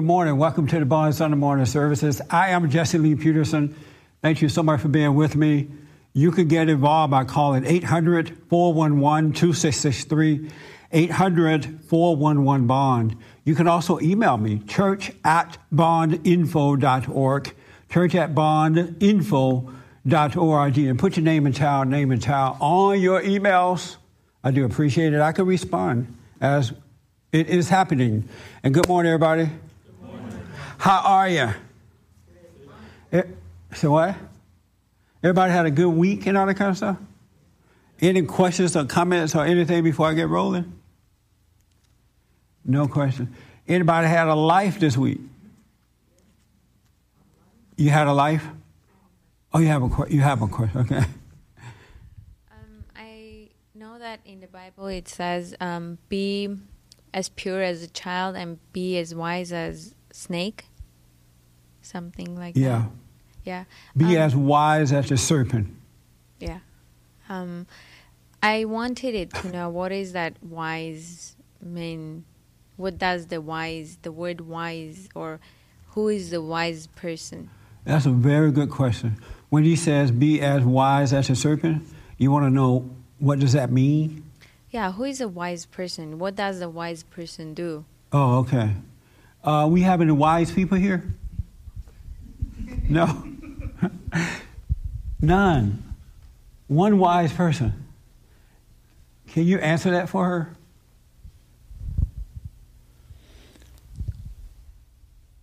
Good morning. Welcome to the Bond Sunday morning services. I am Jesse Lee Peterson. Thank you so much for being with me. You can get involved by calling 800 411 2663, 800 411 Bond. You can also email me, church at bondinfo.org, church at bondinfo.org, and put your name and town, name and town on your emails. I do appreciate it. I can respond as it is happening. And good morning, everybody. How are you? It, so what? Everybody had a good week and all that kind of stuff? Any questions or comments or anything before I get rolling? No question. Anybody had a life this week? You had a life? Oh, you have a you have a question. Okay. Um, I know that in the Bible it says, um, "Be as pure as a child and be as wise as snake." Something like yeah. that. Yeah. Yeah. Be Um, as wise as a serpent. Yeah. Um, I wanted it to know what is that wise mean? What does the wise, the word wise, or who is the wise person? That's a very good question. When he says be as wise as a serpent, you want to know what does that mean? Yeah, who is a wise person? What does the wise person do? Oh, okay. Uh, we have any wise people here? No. None. One wise person. Can you answer that for her?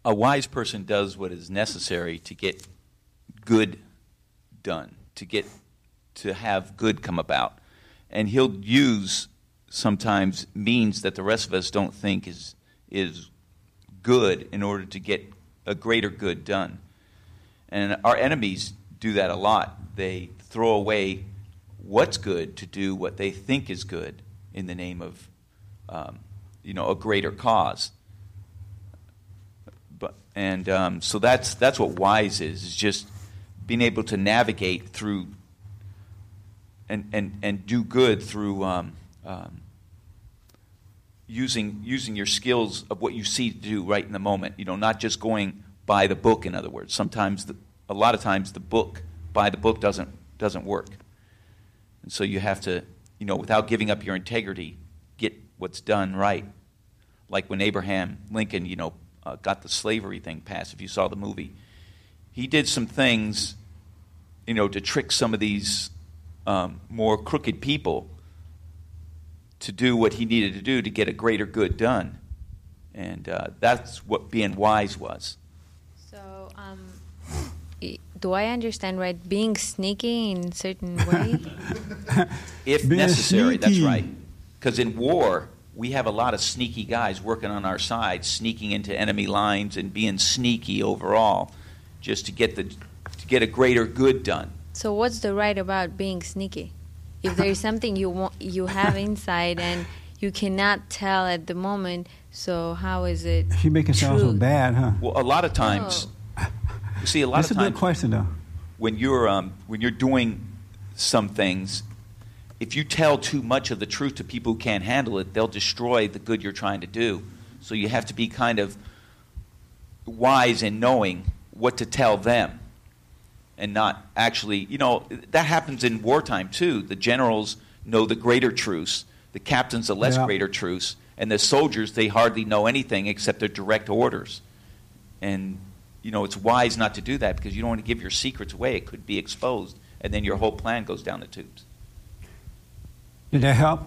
a wise person does what is necessary to get good done, to get to have good come about. And he'll use sometimes means that the rest of us don't think is is good in order to get a greater good done. And our enemies do that a lot. They throw away what's good to do what they think is good in the name of, um, you know, a greater cause. But and um, so that's that's what wise is is just being able to navigate through and and and do good through um, um, using using your skills of what you see to do right in the moment. You know, not just going by the book. In other words, sometimes the, a lot of times the book by the book doesn't doesn't work, and so you have to you know without giving up your integrity, get what's done right. Like when Abraham Lincoln, you know, uh, got the slavery thing passed. If you saw the movie, he did some things, you know, to trick some of these um, more crooked people to do what he needed to do to get a greater good done. And uh, that's what being wise was. So, i- do I understand right? Being sneaky in certain way? If Being necessary, that's right. Because in war, we have a lot of sneaky guys working on our side, sneaking into enemy lines and being sneaky overall, just to get the to get a greater good done. so, what's the right about being sneaky? If there is something you want, you have inside, and you cannot tell at the moment, so how is it? You make it sound so bad, huh? Well, a lot of times, oh. You see, a lot That's a good question, though. when you're um, when you're doing some things, if you tell too much of the truth to people who can't handle it, they'll destroy the good you're trying to do. So you have to be kind of wise in knowing what to tell them, and not actually. You know that happens in wartime too. The generals know the greater truths. The captains the less Yeah. greater truths, and the soldiers they hardly know anything except their direct orders. And you know it's wise not to do that because you don't want to give your secrets away. It could be exposed, and then your whole plan goes down the tubes. Did that help?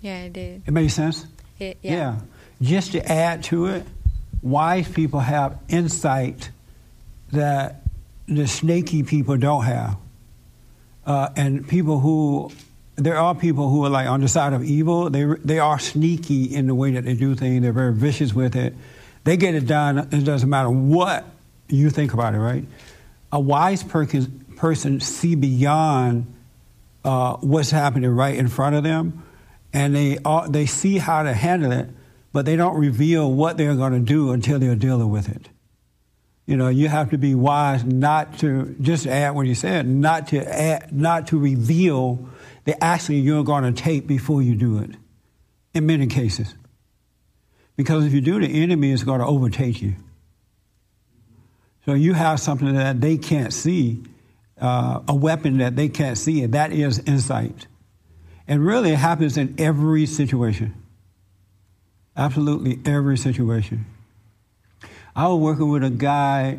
Yeah, it did. It made sense? It, yeah. Just to add to it, wise people have insight that the snaky people don't have. Uh, and people who, there are people who are like on the side of evil. They, they are sneaky in the way that they do things. They're very vicious with it. They get it done. It doesn't matter what you think about it, right? A wise person, person see beyond uh, what's happening right in front of them, and they are, they see how to handle it, but they don't reveal what they're going to do until they're dealing with it. You know, you have to be wise not to just add what you said, not to add, not to reveal the action you're going to take before you do it. In many cases, Because if you do, the enemy is going to overtake you. So you have something that they can't see, uh, a weapon that they can't see, and that is insight. And really, it happens in every situation. Absolutely every situation. I was working with a guy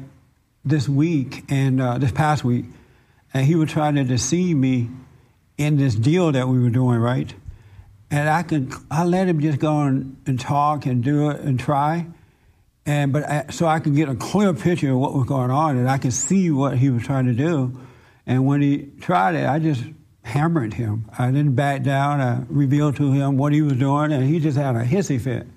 this week and uh, this past week, and he was trying to deceive me in this deal that we were doing, right? And I could, I let him just go and, and talk and do it and try, and but I, so I could get a clear picture of what was going on, and I could see what he was trying to do. And when he tried it, I just hammered him. I didn't back down. I revealed to him what he was doing, and he just had a hissy fit.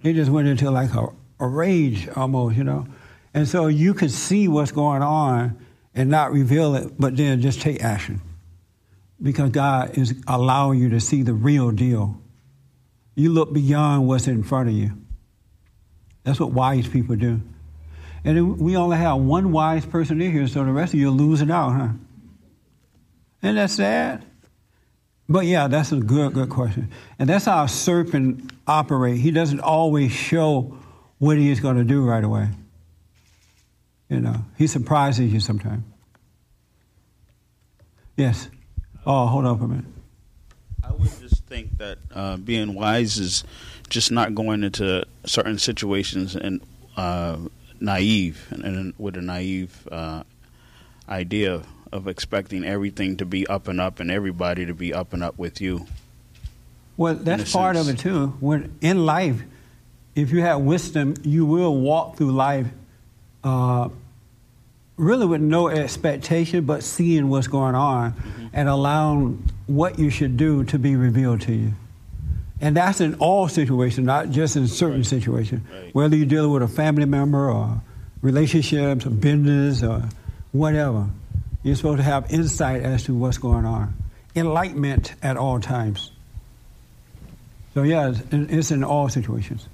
He just went into like a, a rage almost, you know. And so you could see what's going on and not reveal it, but then just take action. Because God is allowing you to see the real deal. You look beyond what's in front of you. That's what wise people do. And we only have one wise person in here, so the rest of you are losing out, huh? Isn't that sad? But yeah, that's a good, good question. And that's how a serpent operates. He doesn't always show what he is going to do right away. You know, he surprises you sometimes. Yes. Oh, hold on for a minute. I would just think that uh, being wise is just not going into certain situations and uh, naive and, and, with a naive uh, idea of expecting everything to be up and up and everybody to be up and up with you. Well, that's part sense. of it too. When in life, if you have wisdom, you will walk through life uh, really with no expectation, but seeing what's going on mm-hmm. and allowing what you should do to be revealed to you. And that's in all situations, not just in certain right. situations. Right. Whether you're dealing with a family member or relationships or business or whatever, you're supposed to have insight as to what's going on. Enlightenment at all times. So, yeah, it's in all situations.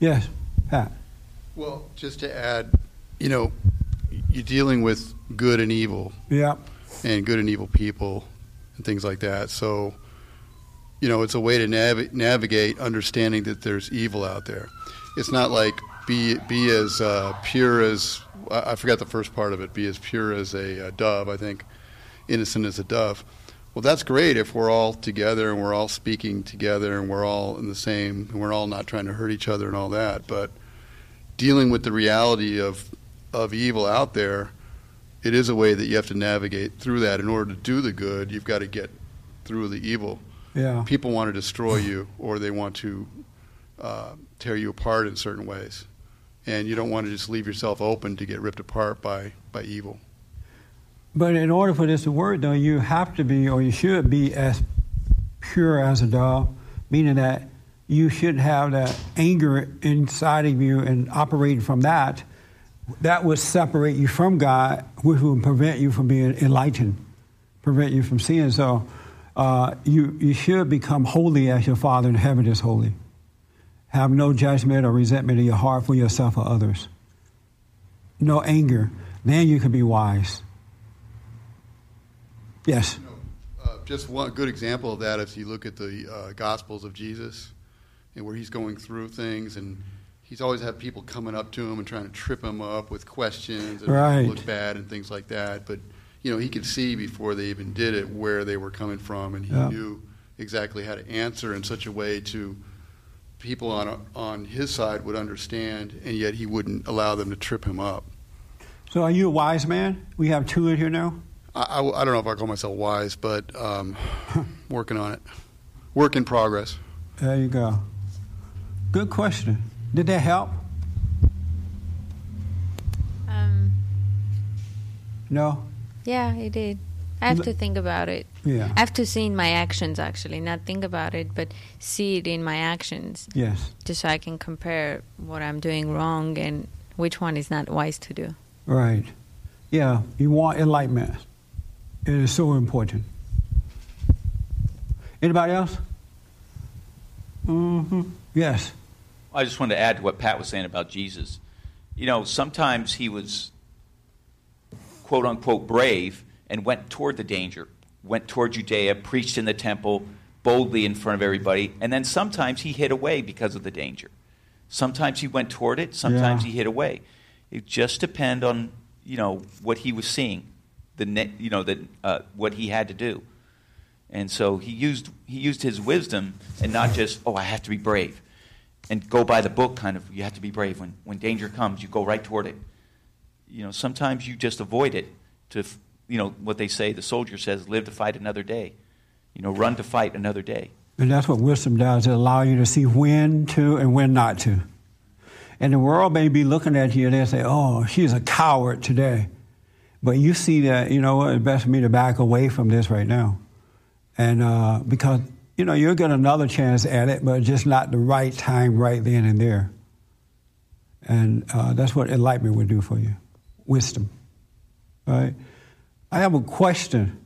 Yes, Pat. Well, just to add, you know, you're dealing with good and evil. Yeah. And good and evil people and things like that. So, you know, it's a way to nav- navigate understanding that there's evil out there. It's not like be be as uh, pure as I forgot the first part of it. Be as pure as a, a dove. I think innocent as a dove. Well, that's great if we're all together and we're all speaking together and we're all in the same and we're all not trying to hurt each other and all that. But dealing with the reality of of evil out there, it is a way that you have to navigate through that. In order to do the good, you've got to get through the evil. Yeah. People want to destroy you, or they want to uh, tear you apart in certain ways, and you don't want to just leave yourself open to get ripped apart by by evil. But in order for this to work, though, you have to be, or you should be, as pure as a dove, meaning that you should have that anger inside of you and operating from that. That would separate you from God, which would prevent you from being enlightened, prevent you from seeing. So uh, you, you should become holy as your Father in heaven is holy. Have no judgment or resentment in your heart for yourself or others. No anger. Then you can be wise. Yes. You know, uh, just one good example of that, if you look at the uh, Gospels of Jesus, and where he's going through things, and he's always had people coming up to him and trying to trip him up with questions and right. look bad and things like that. But you know, he could see before they even did it where they were coming from, and he yeah. knew exactly how to answer in such a way to people on a, on his side would understand, and yet he wouldn't allow them to trip him up. So, are you a wise man? We have two in here now. I, I, I don't know if I call myself wise, but um, working on it. Work in progress. There you go. Good question. Did that help? Um, no. Yeah, it did. I have to think about it. Yeah. I have to see in my actions, actually, not think about it, but see it in my actions. Yes. Just so I can compare what I'm doing wrong and which one is not wise to do. Right. Yeah. You want enlightenment. It is so important. Anybody else? Mm-hmm. Yes. I just wanted to add to what Pat was saying about Jesus. You know, sometimes he was quote unquote brave and went toward the danger, went toward Judea, preached in the temple, boldly in front of everybody, and then sometimes he hid away because of the danger. Sometimes he went toward it. Sometimes Yeah. he hid away. It just depended on you know what he was seeing, the ne- you know that uh, what he had to do, and so he used he used his wisdom and not just oh I have to be brave, and go by the book kind of you have to be brave when when danger comes you go right toward it. You know sometimes you just avoid it to you know what they say the soldier says live to fight another day, you know run to fight another day. And that's what wisdom does. It allows you to see when to and when not to. And the world may be looking at you and they say, oh, she's a coward today. But you see that, you know, it's best for me to back away from this right now. And uh, because, you know, you'll get another chance at it, but just not the right time right then and there. And uh, that's what enlightenment would do for you wisdom. Right? I have a question.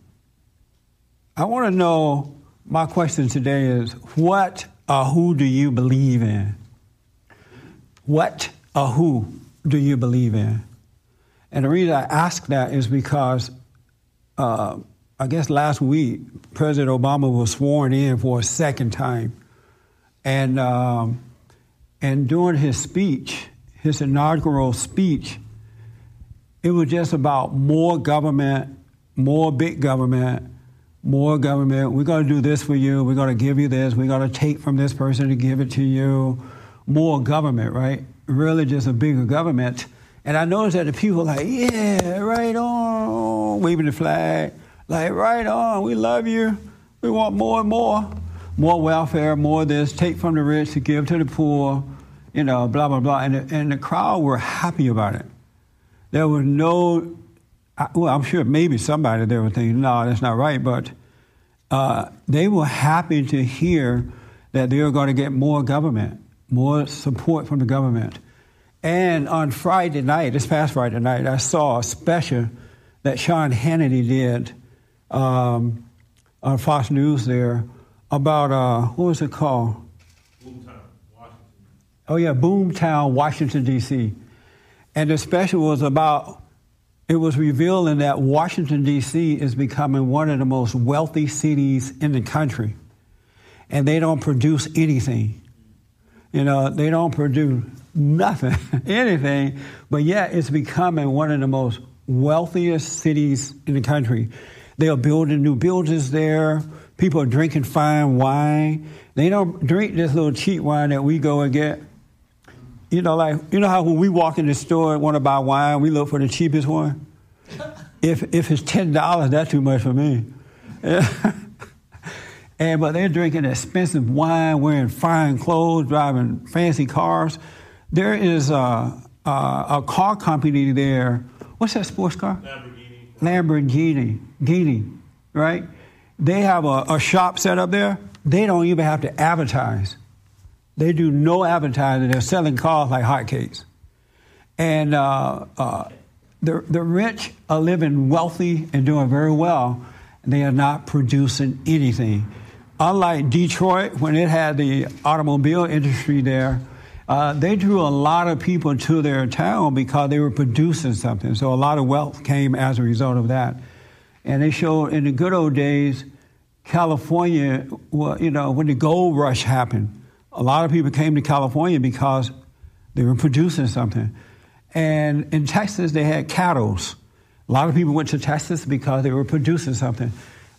I want to know my question today is what or who do you believe in? What or who do you believe in? And the reason I ask that is because uh, I guess last week President Obama was sworn in for a second time, and um, and during his speech, his inaugural speech, it was just about more government, more big government, more government. We're going to do this for you. We're going to give you this. We're going to take from this person to give it to you. More government, right? Really, just a bigger government. And I noticed that the people like, yeah, right on, waving the flag, like, right on, we love you. We want more and more. More welfare, more this, take from the rich to give to the poor, you know, blah, blah, blah. And the, and the crowd were happy about it. There was no, well, I'm sure maybe somebody there was thinking, no, that's not right, but uh, they were happy to hear that they were going to get more government, more support from the government. And on Friday night, this past Friday night, I saw a special that Sean Hannity did um, on Fox News there about, uh, what was it called? Boomtown, Washington. Oh, yeah, Boomtown, Washington, D.C. And especially special was about, it was revealing that Washington, D.C. is becoming one of the most wealthy cities in the country. And they don't produce anything. You know, they don't produce nothing, anything, but yet it's becoming one of the most wealthiest cities in the country. They are building new buildings there. People are drinking fine wine. They don't drink this little cheap wine that we go and get. You know, like you know how when we walk in the store and want to buy wine, we look for the cheapest one. If if it's ten dollars, that's too much for me. and but they're drinking expensive wine, wearing fine clothes, driving fancy cars. There is a, a, a car company there. What's that sports car? Lamborghini. Lamborghini, Guinea, right? They have a, a shop set up there. They don't even have to advertise. They do no advertising. They're selling cars like hotcakes. And uh, uh, the, the rich are living wealthy and doing very well. They are not producing anything. Unlike Detroit, when it had the automobile industry there, uh, they drew a lot of people to their town because they were producing something. So a lot of wealth came as a result of that. And they showed in the good old days, California, well, you know, when the gold rush happened, a lot of people came to California because they were producing something. And in Texas, they had cattle. A lot of people went to Texas because they were producing something.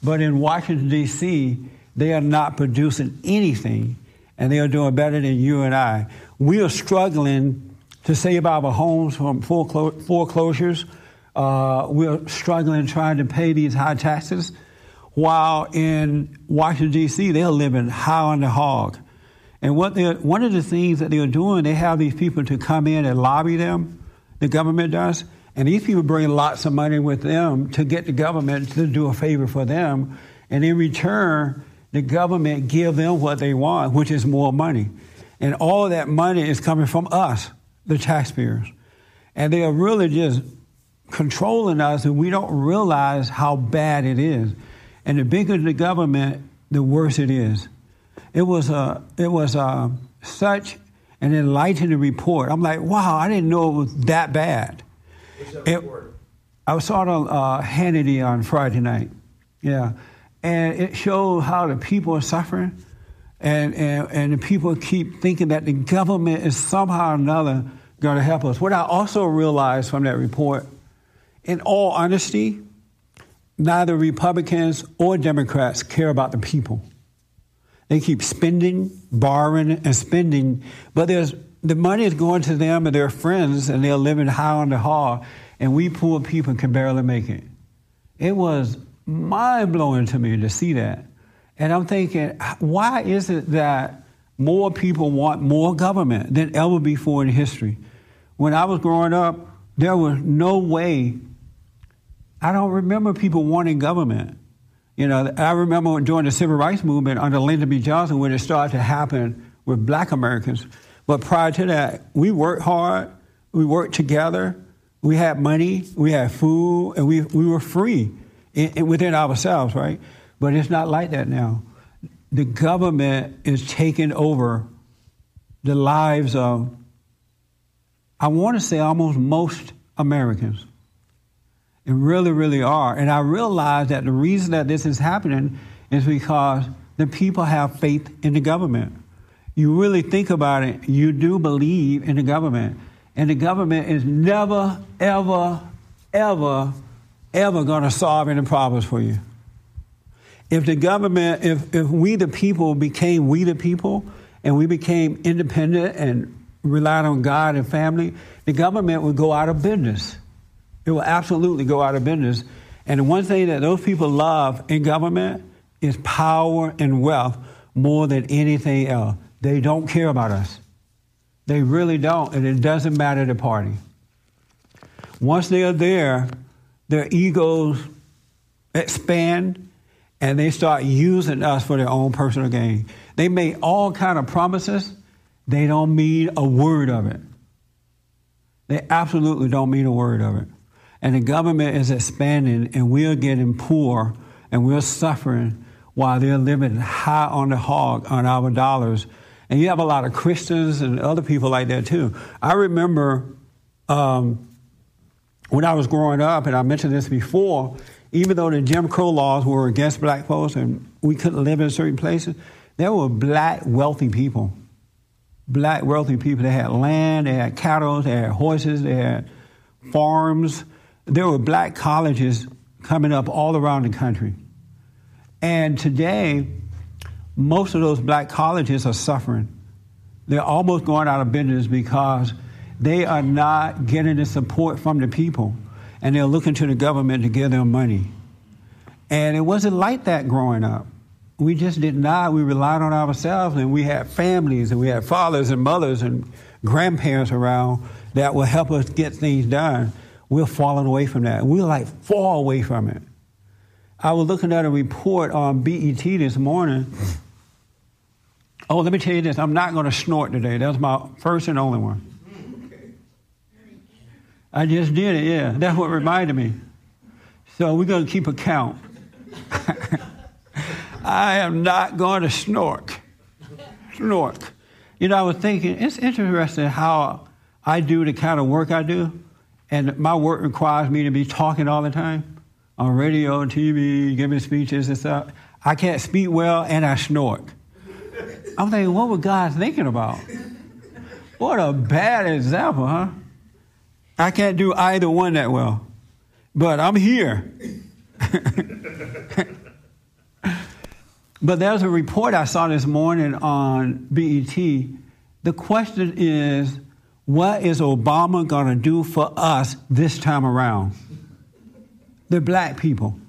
But in Washington, D.C., they are not producing anything, and they are doing better than you and I. We are struggling to save our homes from foreclo- foreclosures. Uh, we're struggling trying to pay these high taxes, while in Washington, D.C., they're living high on the hog. And what they one of the things that they're doing, they have these people to come in and lobby them, the government does, and these people bring lots of money with them to get the government to do a favor for them, and in return, the government give them what they want, which is more money. And all that money is coming from us, the taxpayers. And they are really just controlling us, and we don't realize how bad it is. And the bigger the government, the worse it is. It was a, it was a, such an enlightening report. I'm like, wow, I didn't know it was that bad. It, I saw it on uh, Hannity on Friday night. Yeah. and it shows how the people are suffering, and, and, and the people keep thinking that the government is somehow or another going to help us. What I also realized from that report, in all honesty, neither Republicans or Democrats care about the people. They keep spending, borrowing, and spending, but there's the money is going to them and their friends, and they're living high on the hog, and we poor people can barely make it. It was mind blowing to me to see that. And I'm thinking, why is it that more people want more government than ever before in history? When I was growing up, there was no way. I don't remember people wanting government. You know, I remember during the civil rights movement under Lyndon B. Johnson when it started to happen with black Americans. But prior to that, we worked hard, we worked together, we had money, we had food, and we, we were free in, in, within ourselves, right? But it's not like that now. The government is taking over the lives of, I want to say, almost most Americans. It really, really are. And I realize that the reason that this is happening is because the people have faith in the government. You really think about it, you do believe in the government. And the government is never, ever, ever, ever going to solve any problems for you. If the government, if, if we the people became we the people and we became independent and relied on God and family, the government would go out of business. It will absolutely go out of business. And the one thing that those people love in government is power and wealth more than anything else. They don't care about us. They really don't, and it doesn't matter the party. Once they are there, their egos expand and they start using us for their own personal gain. They make all kind of promises. They don't mean a word of it. They absolutely don't mean a word of it. And the government is expanding, and we're getting poor, and we're suffering while they're living high on the hog on our dollars and you have a lot of Christians and other people like that too. I remember um, when I was growing up, and I mentioned this before, even though the Jim Crow laws were against black folks and we couldn't live in certain places, there were black wealthy people. Black wealthy people. They had land, they had cattle, they had horses, they had farms. There were black colleges coming up all around the country. And today, most of those black colleges are suffering. They're almost going out of business because they are not getting the support from the people and they're looking to the government to give them money. And it wasn't like that growing up. We just did not. We relied on ourselves and we had families and we had fathers and mothers and grandparents around that would help us get things done. We're falling away from that. We're like far away from it. I was looking at a report on BET this morning Oh, let me tell you this. I'm not going to snort today. That's my first and only one. I just did it, yeah. That's what reminded me. So we're going to keep a count. I am not going to snort. Snort. You know, I was thinking, it's interesting how I do the kind of work I do, and my work requires me to be talking all the time on radio, and TV, giving speeches and stuff. I can't speak well, and I snort. I'm thinking, what was God thinking about? What a bad example, huh? I can't do either one that well, but I'm here. but there's a report I saw this morning on BET. The question is, what is Obama going to do for us this time around? The black people.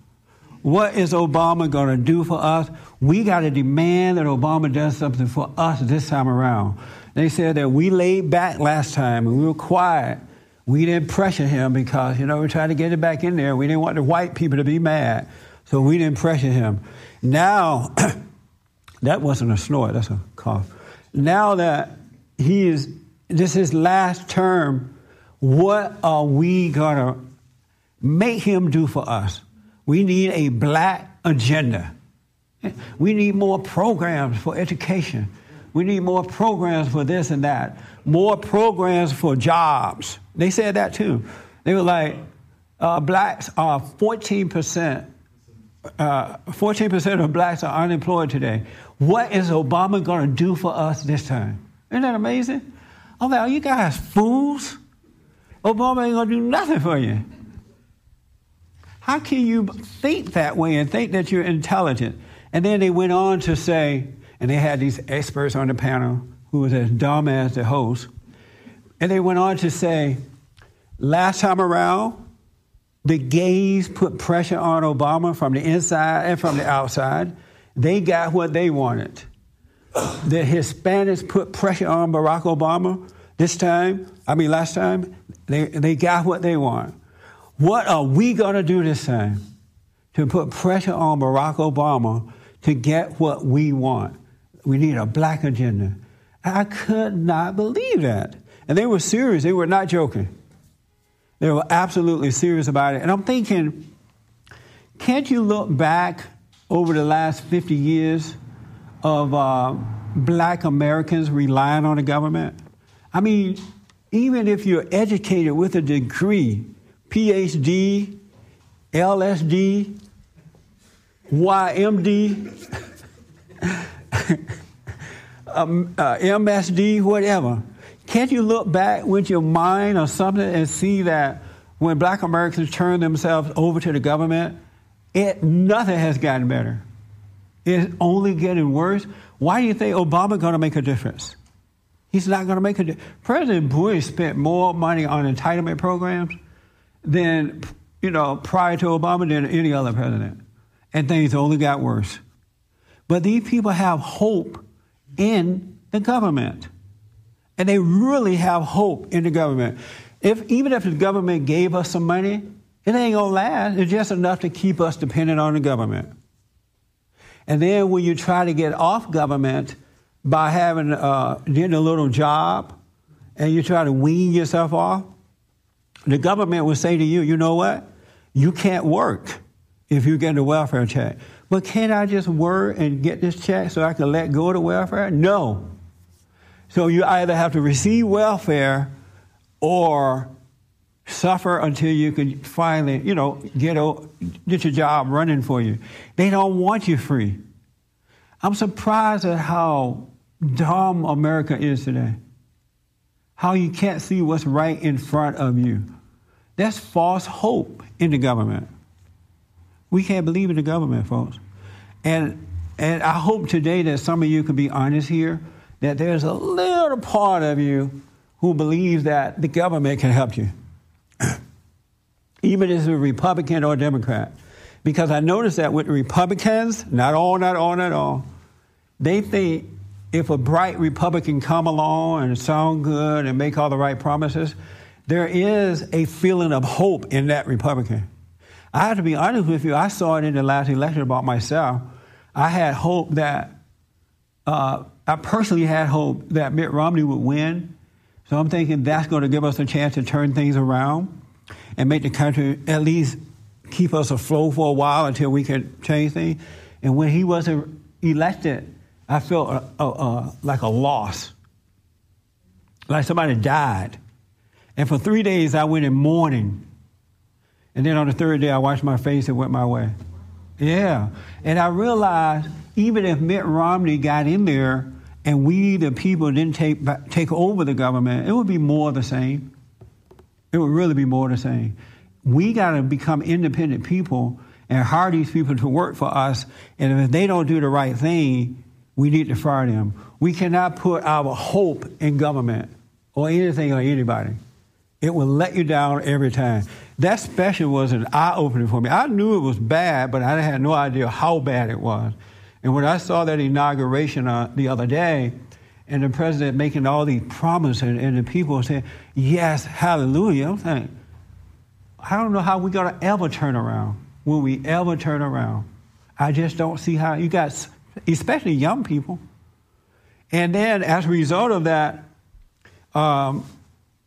What is Obama going to do for us? We got to demand that Obama does something for us this time around. They said that we laid back last time and we were quiet. We didn't pressure him because, you know, we tried to get it back in there. We didn't want the white people to be mad. So we didn't pressure him. Now, that wasn't a snort, that's a cough. Now that he is, this is last term, what are we going to make him do for us? We need a black agenda. We need more programs for education. We need more programs for this and that. More programs for jobs. They said that too. They were like, uh, blacks are 14% uh, 14% of blacks are unemployed today. What is Obama going to do for us this time? Isn't that amazing? Oh, well, you guys fools. Obama ain't to do nothing for you. How can you think that way and think that you're intelligent? And then they went on to say, and they had these experts on the panel who was as dumb as the host, and they went on to say, last time around, the gays put pressure on Obama from the inside and from the outside. They got what they wanted. The Hispanics put pressure on Barack Obama this time, I mean, last time, they, they got what they want. What are we going to do this time to put pressure on Barack Obama to get what we want? We need a black agenda. I could not believe that. And they were serious, they were not joking. They were absolutely serious about it. And I'm thinking, can't you look back over the last 50 years of uh, black Americans relying on the government? I mean, even if you're educated with a degree, PhD, LSD, YMD, um, uh, MSD, whatever, can't you look back with your mind or something and see that when black Americans turn themselves over to the government, it, nothing has gotten better. It's only getting worse. Why do you think Obama going to make a difference? He's not going to make a difference. President Bush spent more money on entitlement programs than, you know, prior to Obama than any other president. And things only got worse. But these people have hope in the government. And they really have hope in the government. If, even if the government gave us some money, it ain't gonna last. It's just enough to keep us dependent on the government. And then when you try to get off government by having uh, getting a little job, and you try to wean yourself off, the government will say to you, "You know what? You can't work if you get a welfare check. But can't I just work and get this check so I can let go of the welfare? No. So you either have to receive welfare or suffer until you can finally, you know, get, a, get your job running for you. They don't want you free. I'm surprised at how dumb America is today. How you can't see what's right in front of you. That's false hope in the government. We can't believe in the government, folks. And and I hope today that some of you can be honest here that there's a little part of you who believes that the government can help you, even as a Republican or Democrat. Because I noticed that with Republicans, not all, not all, not all, they think if a bright Republican come along and sound good and make all the right promises, there is a feeling of hope in that Republican. I have to be honest with you, I saw it in the last election about myself. I had hope that uh, I personally had hope that Mitt Romney would win. So I'm thinking that's going to give us a chance to turn things around and make the country at least keep us afloat for a while until we can change things. And when he wasn't elected, I felt a, a, a, like a loss, like somebody died. And for three days, I went in mourning. And then on the third day, I washed my face and went my way. Yeah. And I realized even if Mitt Romney got in there and we, the people, didn't take, take over the government, it would be more of the same. It would really be more the same. We got to become independent people and hire these people to work for us. And if they don't do the right thing, we need to fire them. We cannot put our hope in government or anything or anybody. It will let you down every time. That special was an eye opener for me. I knew it was bad, but I had no idea how bad it was. And when I saw that inauguration uh, the other day, and the president making all these promises, and, and the people saying, Yes, hallelujah, I'm saying, I don't know how we're going to ever turn around. Will we ever turn around? I just don't see how. You got, especially young people. And then as a result of that, um,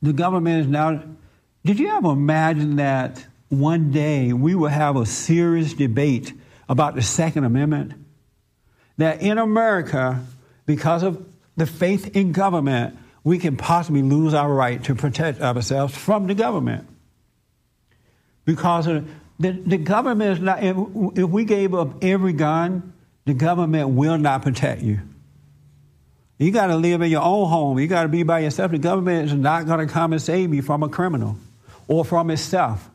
the government is now. Did you ever imagine that one day we will have a serious debate about the Second Amendment? that in America, because of the faith in government, we can possibly lose our right to protect ourselves from the government. Because The, the government is not, if, if we gave up every gun, the government will not protect you. You got to live in your own home. You got to be by yourself. The government is not going to come and save you from a criminal or from itself.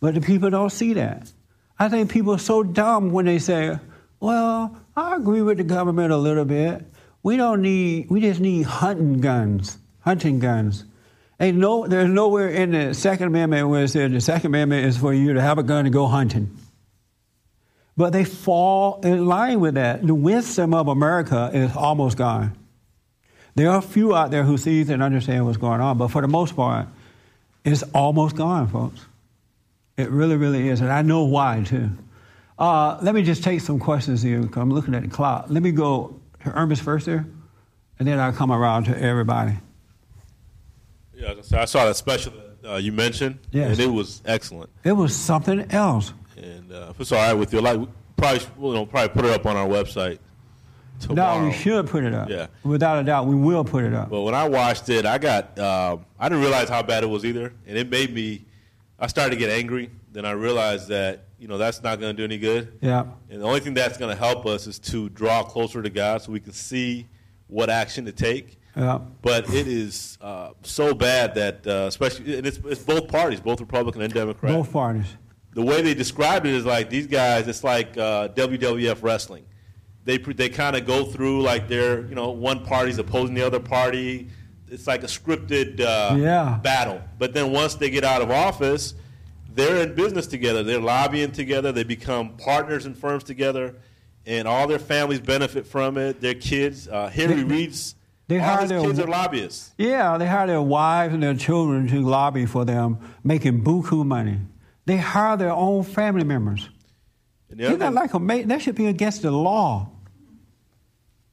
But the people don't see that. I think people are so dumb when they say, well, I agree with the government a little bit. We don't need, we just need hunting guns, hunting guns. Ain't no, there's nowhere in the Second Amendment where it says the Second Amendment is for you to have a gun and go hunting. But they fall in line with that. The wisdom of America is almost gone. There are a few out there who sees and understand what's going on, but for the most part, it's almost gone, folks. It really, really is, and I know why too. Uh, let me just take some questions here. I'm looking at the clock. Let me go to Ernest first there, and then I'll come around to everybody. Yeah, so I saw that special uh, you mentioned, Yes. and it was excellent. It was something else. And uh, if it's all right with you, like we probably you know probably put it up on our website tomorrow. No, we should put it up. Yeah. Without a doubt, we will put it up. But when I watched it, I got um, I didn't realize how bad it was either, and it made me. I started to get angry. Then I realized that you know that's not going to do any good. Yeah. And the only thing that's going to help us is to draw closer to God, so we can see what action to take. Yeah. But it is uh, so bad that, uh, especially, and it's, it's both parties, both Republican and Democrat. Both parties. The way they described it is like these guys. It's like uh, WWF wrestling. They they kind of go through like they're you know one party's opposing the other party. It's like a scripted uh, Yeah. battle. But then once they get out of office, they're in business together. They're lobbying together. They become partners in firms together, and all their families benefit from it. Their kids, uh, Henry Reid's, they all hire his their- kids are lobbyists. Yeah, they hire their wives and their children to lobby for them, making buku money. They hire their own family members. And the Isn't that like a that should be against the law?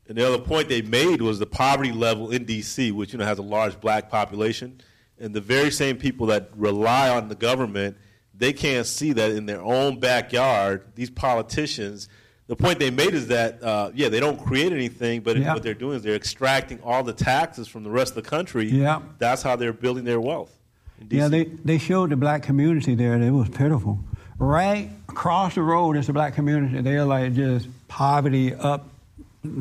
And the other point they made was the poverty level in D.C., which you know has a large black population, and the very same people that rely on the government, they can't see that in their own backyard. These politicians, the point they made is that uh, yeah, they don't create anything, but Yeah. what they're doing is they're extracting all the taxes from the rest of the country. Yeah. that's how they're building their wealth. Yeah, they, they showed the black community there, and it was pitiful. Right across the road is the black community. They're like just poverty up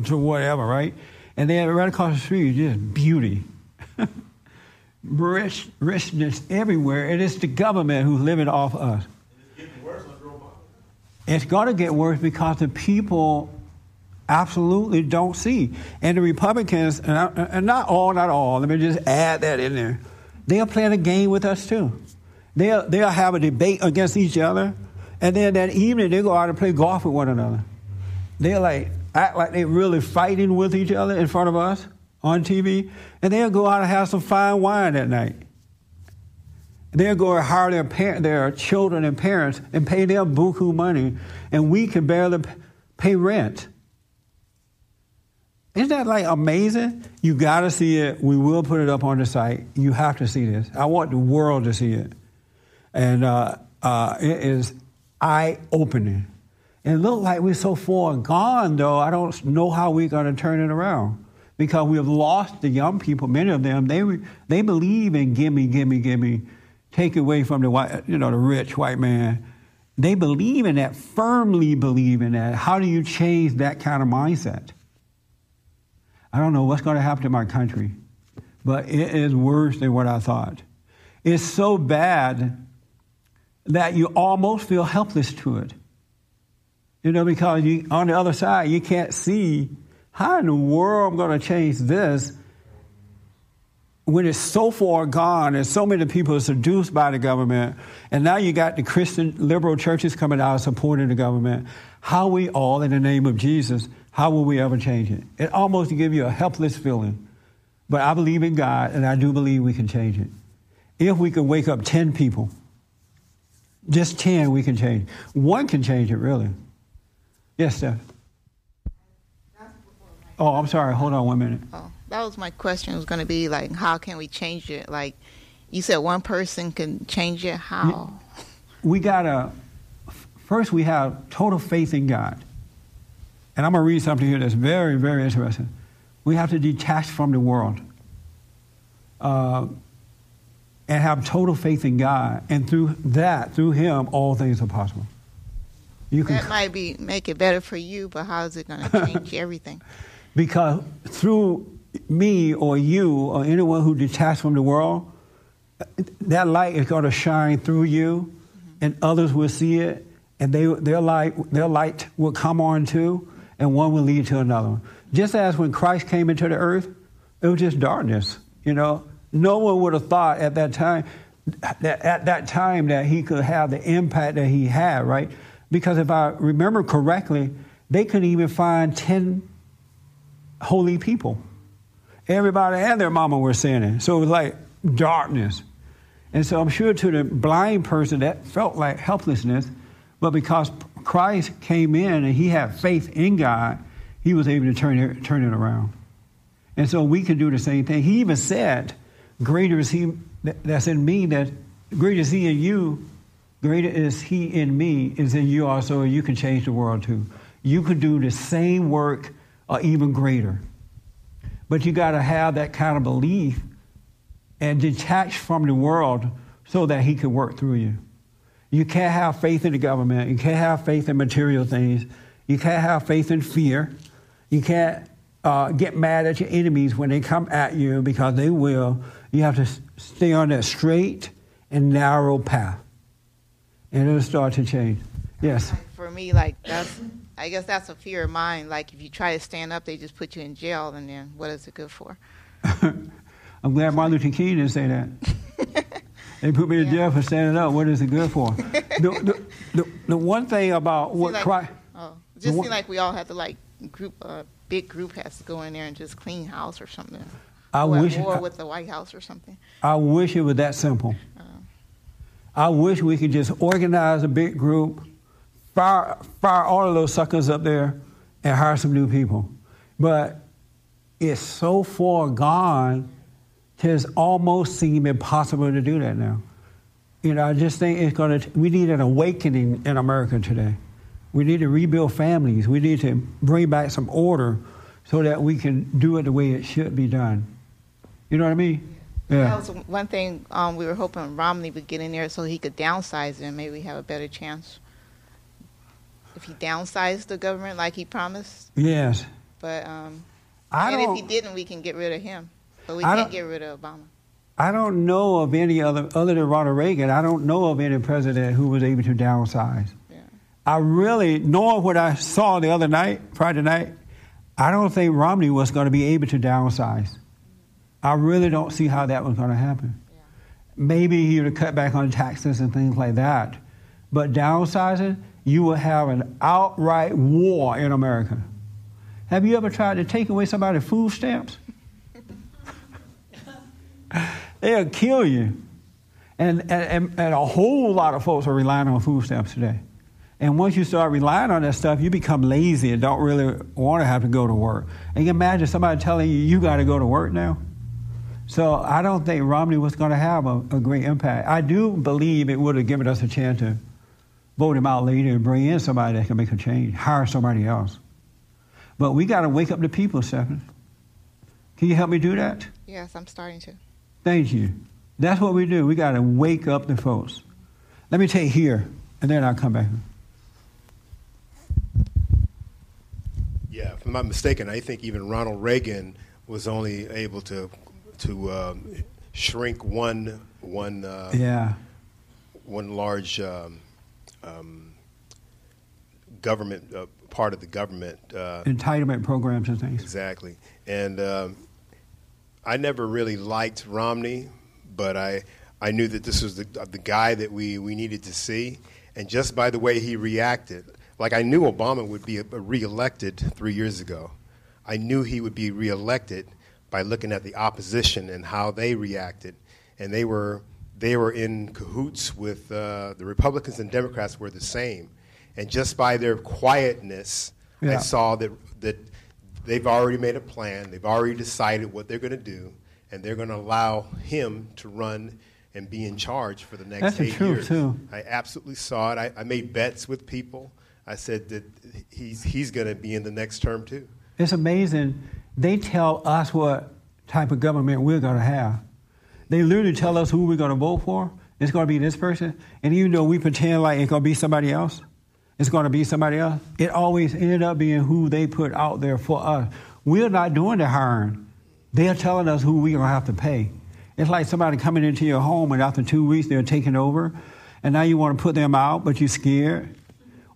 to whatever, right? And then right across the street is just beauty. Rich, richness everywhere. And it's the government who's living off us. It's going to get worse because the people absolutely don't see. And the Republicans, and, not all, not all, let me just add that in there. They are playing a game with us too. They'll, they'll have a debate against each other, and then that evening they go out and play golf with one another. They'll like act like they're really fighting with each other in front of us on TV, and they'll go out and have some fine wine that night. They'll go and hire their, par- their children and parents and pay them buku money, and we can barely pay rent. Isn't that like amazing? You got to see it. We will put it up on the site. You have to see this. I want the world to see it. And uh, uh, it is eye opening. It looked like we're so far gone, though. I don't know how we're going to turn it around because we have lost the young people. Many of them they they believe in gimme, gimme, gimme, take away from the white, you know, the rich white man. They believe in that, firmly believe in that. How do you change that kind of mindset? I don't know what's going to happen to my country, but it is worse than what I thought. It's so bad that you almost feel helpless to it. You know, because you, on the other side, you can't see how in the world am I'm going to change this when it's so far gone and so many people are seduced by the government. And now you got the Christian liberal churches coming out supporting the government. How we all, in the name of Jesus, how will we ever change it? It almost gives you a helpless feeling. But I believe in God, and I do believe we can change it. If we can wake up 10 people, just 10 we can change. One can change it, really. Yes, Steph. Oh, I'm sorry. Hold on one minute. Oh, that was my question. It Was going to be like, how can we change it? Like, you said one person can change it. How? We got to, first, we have total faith in God. And I'm going to read something here that's very, very interesting. We have to detach from the world. Uh, and have total faith in God. And through that, through Him, all things are possible. You can, that might be make it better for you, but how is it going to change everything? Because through me or you or anyone who detached from the world, that light is going to shine through you, mm-hmm. and others will see it, and they, their light their light will come on too, and one will lead to another. Just as when Christ came into the earth, it was just darkness. You know, no one would have thought at that time that at that time that he could have the impact that he had, right? Because if I remember correctly, they couldn't even find ten holy people. Everybody and their mama were sinning, so it was like darkness. And so I'm sure to the blind person that felt like helplessness, but because Christ came in and he had faith in God, he was able to turn it, turn it around. And so we can do the same thing. He even said, Greater is he that's in me, that greater is he in you, greater is he in me, is in you also, and you can change the world too. You can do the same work or even greater. But you got to have that kind of belief and detach from the world so that he can work through you. You can't have faith in the government. You can't have faith in material things. You can't have faith in fear. You can't uh, get mad at your enemies when they come at you because they will. You have to stay on that straight and narrow path, and it'll start to change. Yes. For me, like that's, I guess that's a fear of mine. Like if you try to stand up, they just put you in jail, and then what is it good for? I'm glad Martin Luther King didn't say that. they put me in yeah. jail for standing up. What is it good for? the, the, the, the, one thing about what like, Christ. Oh, just seems like we all have to like group, a uh, big group has to go in there and just clean house or something. I or wish war with the White House or something. I wish it was that simple. Uh, I wish we could just organize a big group, fire fire all of those suckers up there, and hire some new people. But it's so far gone has almost seemed impossible to do that now. You know, I just think it's going to, we need an awakening in America today. We need to rebuild families. We need to bring back some order so that we can do it the way it should be done. You know what I mean? Yeah. That was one thing um, we were hoping Romney would get in there so he could downsize it and maybe have a better chance. If he downsized the government like he promised. Yes. But um, I and if he didn't, we can get rid of him. But we I can't get rid of Obama. I don't know of any other, other than Ronald Reagan, I don't know of any president who was able to downsize. Yeah. I really, knowing what I saw the other night, Friday night, I don't think Romney was going to be able to downsize. I really don't see how that was going to happen. Yeah. Maybe he would have cut back on taxes and things like that. But downsizing, you will have an outright war in America. Have you ever tried to take away somebody's food stamps? They'll kill you. And, and, and a whole lot of folks are relying on food stamps today. And once you start relying on that stuff, you become lazy and don't really want to have to go to work. And you imagine somebody telling you, you got to go to work now. So I don't think Romney was going to have a, a great impact. I do believe it would have given us a chance to vote him out later and bring in somebody that can make a change, hire somebody else. But we got to wake up the people, Stephanie. Can you help me do that? Yes, I'm starting to. Thank you. That's what we do. We got to wake up the folks. Let me take here, and then I'll come back. Yeah, if I'm not mistaken, I think even Ronald Reagan was only able to to um, shrink one one uh, yeah one large um, um, government uh, part of the government uh, entitlement programs and things. Exactly, and um, I never really liked Romney, but I I knew that this was the the guy that we we needed to see, and just by the way he reacted, like I knew Obama would be reelected three years ago. I knew he would be reelected by looking at the opposition and how they reacted, and they were they were in cahoots with uh, the Republicans and Democrats were the same, and just by their quietness, yeah. I saw that that they've already made a plan. They've already decided what they're going to do, and they're going to allow him to run and be in charge for the next That's eight the truth years. Too. I absolutely saw it. I, I made bets with people. I said that he's he's going to be in the next term too. It's amazing. They tell us what type of government we're going to have. They literally tell us who we're going to vote for. It's going to be this person. And even though we pretend like it's going to be somebody else, it's going to be somebody else, it always ended up being who they put out there for us. We're not doing the hiring. They're telling us who we're going to have to pay. It's like somebody coming into your home and after two weeks they're taking over, and now you want to put them out, but you're scared,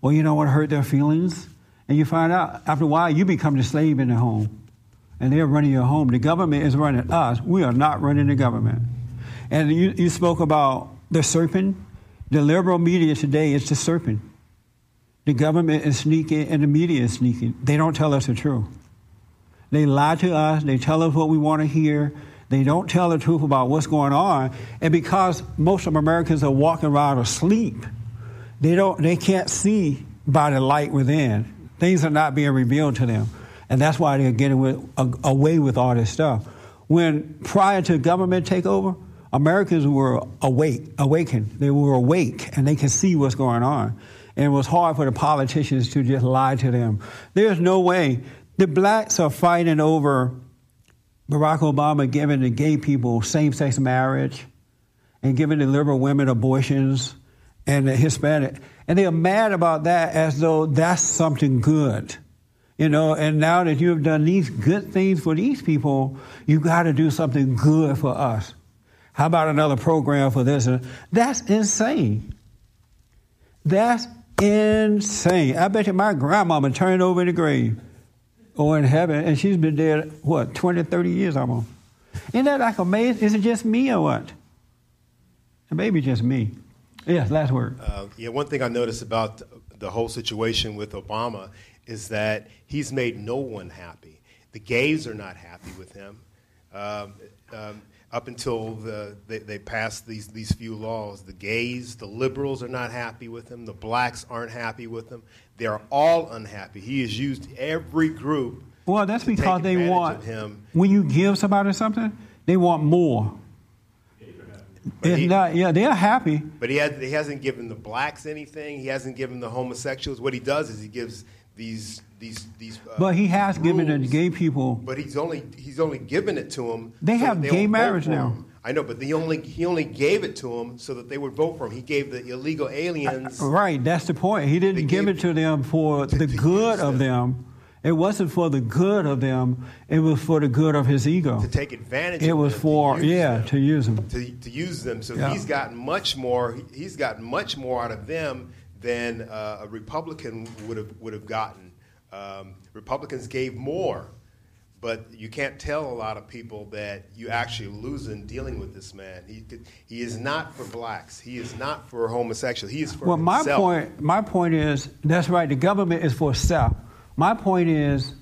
or you don't want to hurt their feelings. And you find out after a while you become the slave in the home and they're running your home. The government is running us. We are not running the government. And you, you spoke about the serpent. The liberal media today is the serpent. The government is sneaking and the media is sneaking. They don't tell us the truth. They lie to us. They tell us what we want to hear. They don't tell the truth about what's going on. And because most of Americans are walking around asleep, they, don't, they can't see by the light within. Things are not being revealed to them. And that's why they're getting with, uh, away with all this stuff. When prior to government takeover, Americans were awake, awakened. They were awake and they could see what's going on. And it was hard for the politicians to just lie to them. There's no way. The blacks are fighting over Barack Obama giving the gay people same sex marriage and giving the liberal women abortions and the Hispanic. And they are mad about that as though that's something good. You know, and now that you have done these good things for these people, you got to do something good for us. How about another program for this? That's insane. That's insane. I bet you my grandmama turned over in the grave or in heaven, and she's been dead, what, 20, 30 years almost. Isn't that like amazing? Is it just me or what? Maybe just me. Yes, last word. Uh, yeah, one thing I noticed about the whole situation with Obama is that he's made no one happy. The gays are not happy with him. Um, um, up until the, they, they, passed these, these few laws, the gays, the liberals are not happy with him. The blacks aren't happy with him. They're all unhappy. He has used every group. Well, that's because they want him. When you give somebody something, they want more. He, not, yeah, they're happy. But he, has, he hasn't given the blacks anything. He hasn't given the homosexuals. What he does is he gives these these these. Uh, but he has rules, given the gay people. But he's only he's only given it to them. They so have they gay marriage now. I know, but he only he only gave it to them so that they would vote for him. He gave the illegal aliens. Uh, right, that's the point. He didn't give it to them for to, the to good of them. them. It wasn't for the good of them. It was for the good of his ego. To take advantage. It was them, for to yeah them, to use them. To, to use them. So yeah. he's gotten much more. He's gotten much more out of them than uh, a Republican would have would have gotten um, Republicans gave more, but you can't tell a lot of people that you actually lose in dealing with this man. He, he is not for blacks. He is not for homosexuals. He is for well, himself. my point, my point is that's right. The government is for self. My point is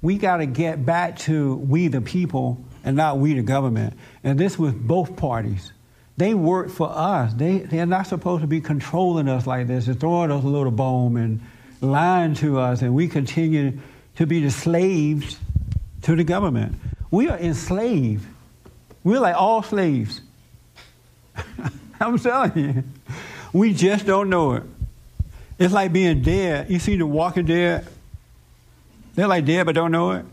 we got to get back to we the people and not we the government. And this with both parties. They work for us. They, they're not supposed to be controlling us like this and throwing us a little bone and lying to us, and we continue to be the slaves to the government. We are enslaved. We're like all slaves. I'm telling you. We just don't know it. It's like being dead. You see the walking dead? They're like dead but don't know it.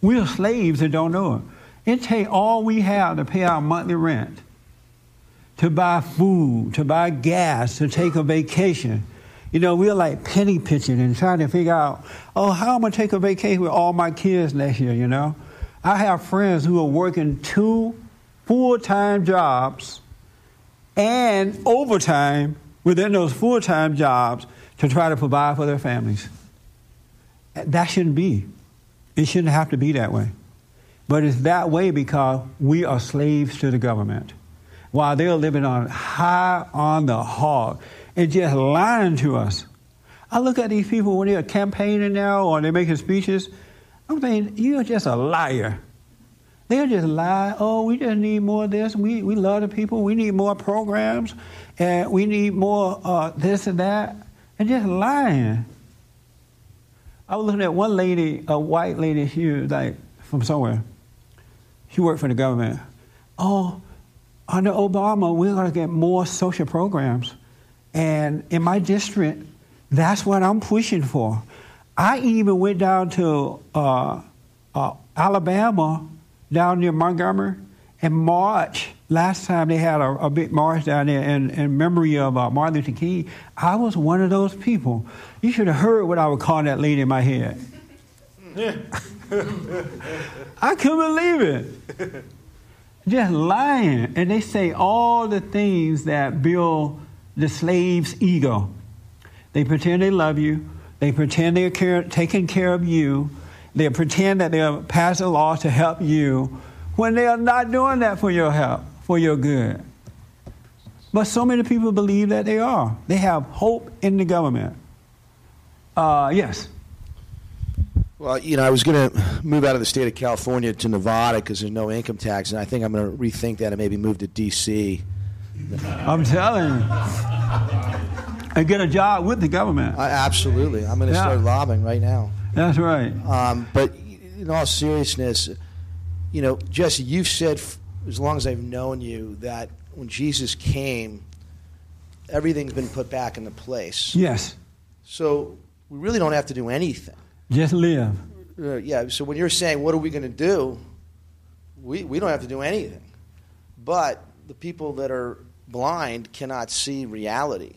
We're slaves that don't know it. It takes all we have to pay our monthly rent, to buy food, to buy gas, to take a vacation you know, we're like penny pitching and trying to figure out, oh, how am I going to take a vacation with all my kids next year, you know? I have friends who are working two full time jobs and overtime within those full time jobs to try to provide for their families. That shouldn't be. It shouldn't have to be that way. But it's that way because we are slaves to the government while they're living on high on the hog and just lying to us. I look at these people when they're campaigning now or they're making speeches. I'm saying, you're just a liar. They'll just lie. Oh, we just need more of this. We, we love the people. We need more programs. And we need more uh, this and that. And just lying. I was looking at one lady, a white lady, was like from somewhere. She worked for the government. Oh, under Obama, we're going to get more social programs. And in my district, that's what I'm pushing for. I even went down to uh, uh, Alabama, down near Montgomery, and march. Last time they had a, a big march down there in, in memory of uh, Martin Luther King. I was one of those people. You should have heard what I would call that lady in my head. I couldn't believe it. Just lying. And they say all the things that build the slave's ego. They pretend they love you. They pretend they're care, taking care of you. They pretend that they're passing laws to help you when they are not doing that for your help, for your good. But so many people believe that they are. They have hope in the government. Uh, yes. Well, you know, I was going to move out of the state of California to Nevada because there's no income tax, and I think I'm going to rethink that and maybe move to D.C. I'm telling you. And get a job with the government. I, absolutely. I'm going to Yeah. start lobbying right now. That's right. Um, but in all seriousness, you know, Jesse, you've said f- as long as I've known you that when Jesus came, everything's been put back into place. Yes. So we really don't have to do anything. Just live. Uh, yeah. So when you're saying, what are we going to do? We, we don't have to do anything. But the people that are blind cannot see reality.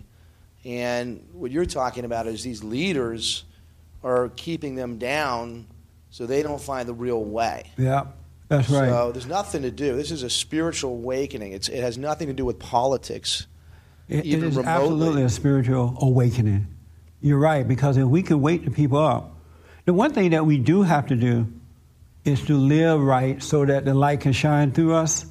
And what you're talking about is these leaders are keeping them down so they don't find the real way. Yeah. That's right. So there's nothing to do. This is a spiritual awakening. It's, it has nothing to do with politics. It- it is remotely. absolutely a spiritual awakening. You're right, because if we can wake the people up, the one thing that we do have to do is to live right so that the light can shine through us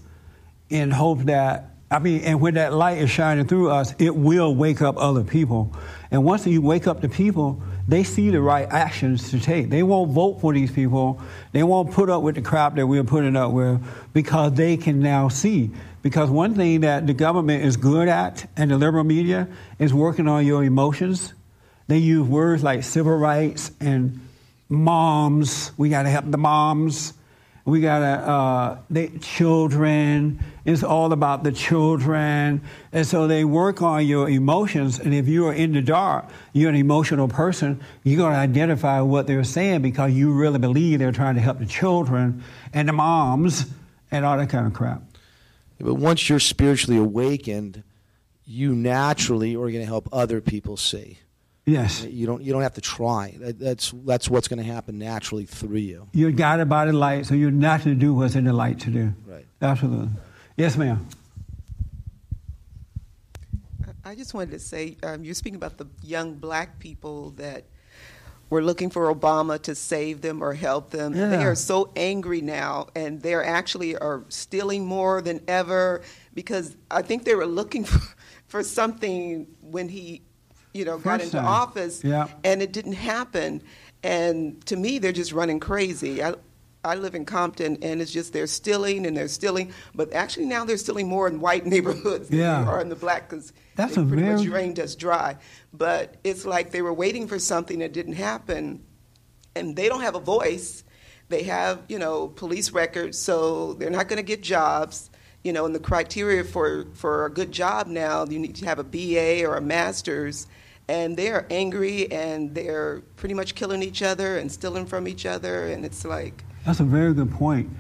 in hope that, I mean, and when that light is shining through us, it will wake up other people. And once you wake up the people, they see the right actions to take. They won't vote for these people. They won't put up with the crap that we're putting up with because they can now see. Because one thing that the government is good at and the liberal media is working on your emotions. They use words like civil rights and moms. We got to help the moms. We got to, uh, they, children. It's all about the children. And so they work on your emotions. And if you are in the dark, you're an emotional person, you're going to identify what they're saying because you really believe they're trying to help the children and the moms and all that kind of crap. But once you're spiritually awakened, you naturally are going to help other people see. Yes. You don't, you don't have to try. That, that's, that's what's going to happen naturally through you. You're guided by the light, so you're not to do what's in the light to do. Right. Absolutely. Yes, ma'am. I just wanted to say, um, you're speaking about the young black people that were looking for Obama to save them or help them. They are so angry now, and they're actually are stealing more than ever because I think they were looking for, for something when he, you know, got into time. office, Yeah. and it didn't happen. And to me, they're just running crazy. I, I live in Compton, and it's just they're stealing and they're stealing, but actually now they're stealing more in white neighborhoods than Yeah. they are in the black because That's they a pretty much very- drained us dry. But it's like they were waiting for something that didn't happen, and they don't have a voice. They have, you know, police records, so they're not going to get jobs. You know, and the criteria for for a good job now, you need to have a BA or a master's. And they're angry, and they're pretty much killing each other and stealing from each other, and it's like, That's a very good point.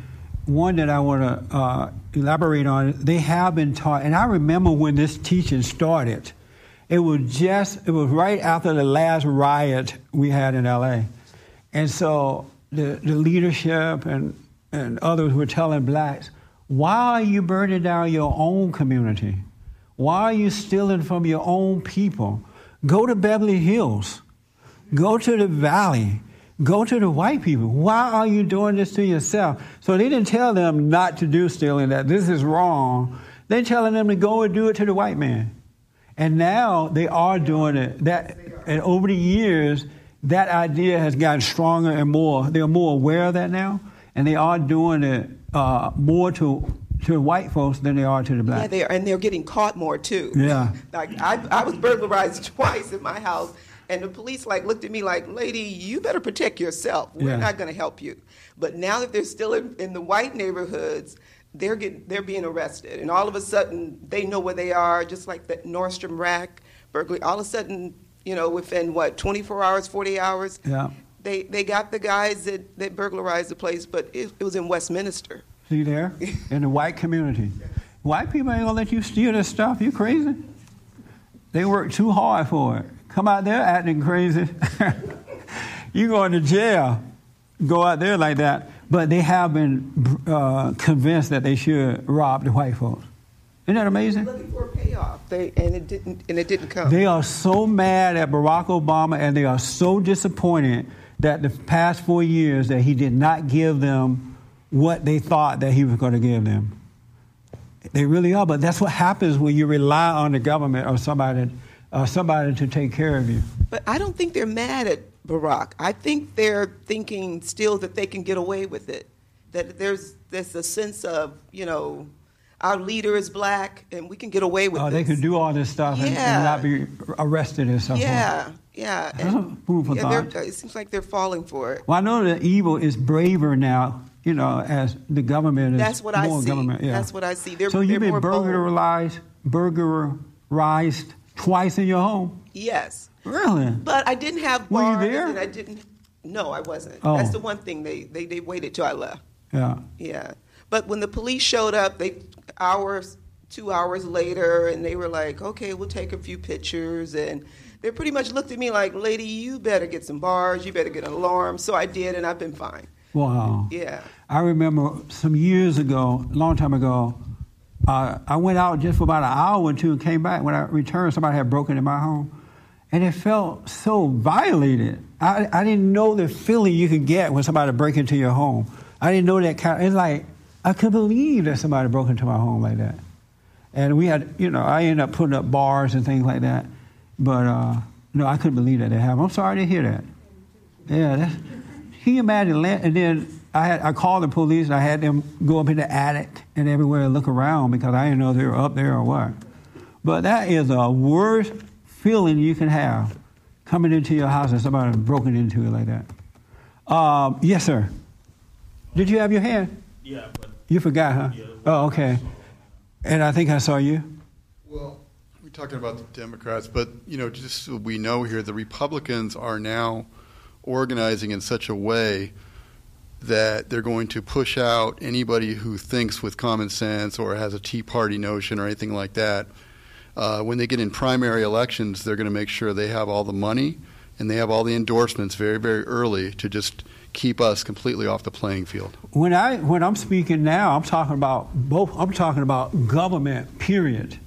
One that I want to uh, elaborate on. They have been taught, and I remember when this teaching started. It was just it was right after the last riot we had in L.A. And so the, the leadership and, and others were telling blacks, why are you burning down your own community? Why are you stealing from your own people? Go to Beverly Hills. Go to the valley. Go to the white people. Why are you doing this to yourself? So they didn't tell them not to do stealing, that this is wrong. They're telling them to go and do it to the white man. And now they are doing it. That and over the years, that idea has gotten stronger and more. They're more aware of that now, and they are doing it uh, more to to white folks than they are to the black. yeah, they are, and they're getting caught more too. Yeah. Like I, I was burglarized twice in my house, and the police like looked at me like, "Lady, you better protect yourself. We're Yeah. not going to help you." But now that they're still in, in the white neighborhoods, they're getting they're being arrested, and all of a sudden they know where they are, just like that Nordstrom rack burglary. All of a sudden, you know, within what 24 hours, 40 hours, Yeah. they they got the guys that that burglarized the place, but it, it was in Westminster. See there? In the white community. White people ain't gonna let you steal this stuff. You crazy? They work too hard for it. Come out there acting crazy. you going to jail. Go out there like that. But they have been uh, convinced that they should rob the white folks. Isn't that amazing? Looking for a payoff, they, and it didn't, and it didn't come. They are so mad at Barack Obama, and they are so disappointed that the past four years that he did not give them what they thought that he was going to give them. They really are, but that's what happens when you rely on the government or somebody, or somebody to take care of you. But I don't think they're mad at Barack. I think they're thinking still that they can get away with it. That there's there's a sense of you know our leader is black and we can get away with Oh, this. they could do all this stuff and, and not be arrested or something. Yeah, yeah. And, Food for yeah, thought. it seems like they're falling for it. Well, I know that evil is braver now, you know, as the government is That's what I see. government. Yeah. That's what I see. They're, so you've been burglarized, burglarized twice in your home? Yes, Really? but I didn't have Were you there? and I didn't. No, I wasn't. Oh. That's the one thing they, they they waited till I left. Yeah. Yeah, but when the police showed up, they hours, two hours later, and they were like, "Okay, we'll take a few pictures," and they pretty much looked at me like, "Lady, you better get some bars. You better get an alarm." So I did, and I've been fine. Wow. Yeah. I remember some years ago, a long time ago, uh, I went out just for about an hour or two and came back. When I returned, somebody had broken in my home. And it felt so violated. I, I didn't know the feeling you could get when somebody break into your home. I didn't know that kind of, it's like, I couldn't believe that somebody broke into my home like that. And we had, you know, I ended up putting up bars and things like that. But, uh, no, I couldn't believe that they happened. I'm sorry to hear that. Yeah, that's, can you imagine? land- And then I had I called the police and I had them go up in the attic and everywhere and look around because I didn't know if they were up there or what. But that is the worst feeling you can have coming into your house and somebody broken into it like that. Um, yes, sir. Did you have your hand? Yeah, but You forgot, huh? Oh, okay. And I think I saw you. Well, we're talking about the Democrats, but you know, just so we know here, the Republicans are now organizing in such a way that they're going to push out anybody who thinks with common sense or has a Tea Party notion or anything like that. Uh, when they get in primary elections, they're going to make sure they have all the money and they have all the endorsements very, very early to just keep us completely off the playing field. When I when I'm speaking now, I'm talking about both. I'm talking about government. Period.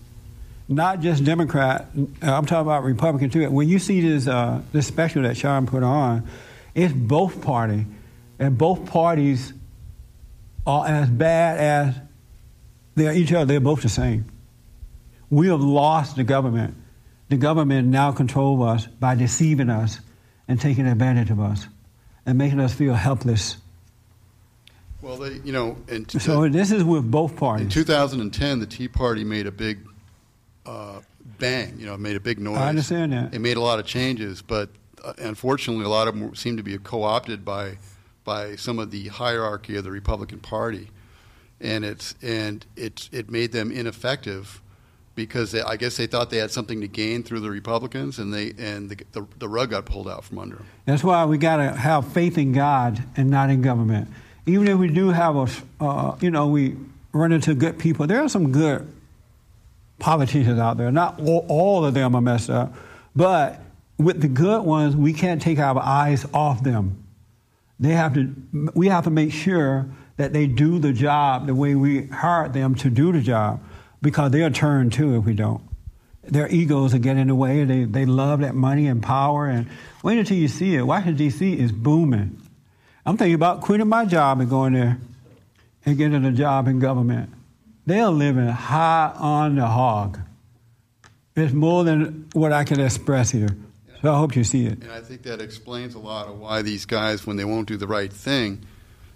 Not just Democrat. I'm talking about Republican too. When you see this uh, this special that Sean put on, it's both party, and both parties are as bad as they're each other. They're both the same. We have lost the government. The government now controls us by deceiving us and taking advantage of us and making us feel helpless. Well, they, you know, and So this is with both parties. In 2010, the Tea Party made a big uh, bang. You know, made a big noise. I understand that. It made a lot of changes, but uh, unfortunately, a lot of them seem to be co-opted by by some of the hierarchy of the Republican Party, and it's and it's it made them ineffective because they, I guess they thought they had something to gain through the Republicans, and they and the the, the rug got pulled out from under them. That's why we got to have faith in God and not in government. Even if we do have a, uh, you know, we run into good people. There are some good politicians out there. Not all, all of them are messed up, but with the good ones, we can't take our eyes off them. They have to. We have to make sure that they do the job the way we hired them to do the job, because they'll turn too if we don't. Their egos are getting in the way. They they love that money and power. And wait until you see it. Washington D.C. is booming. I'm thinking about quitting my job and going there and getting a job in government. They're living high on the hog. It's more than what I can express here. So I hope you see it. And I think that explains a lot of why these guys, when they won't do the right thing,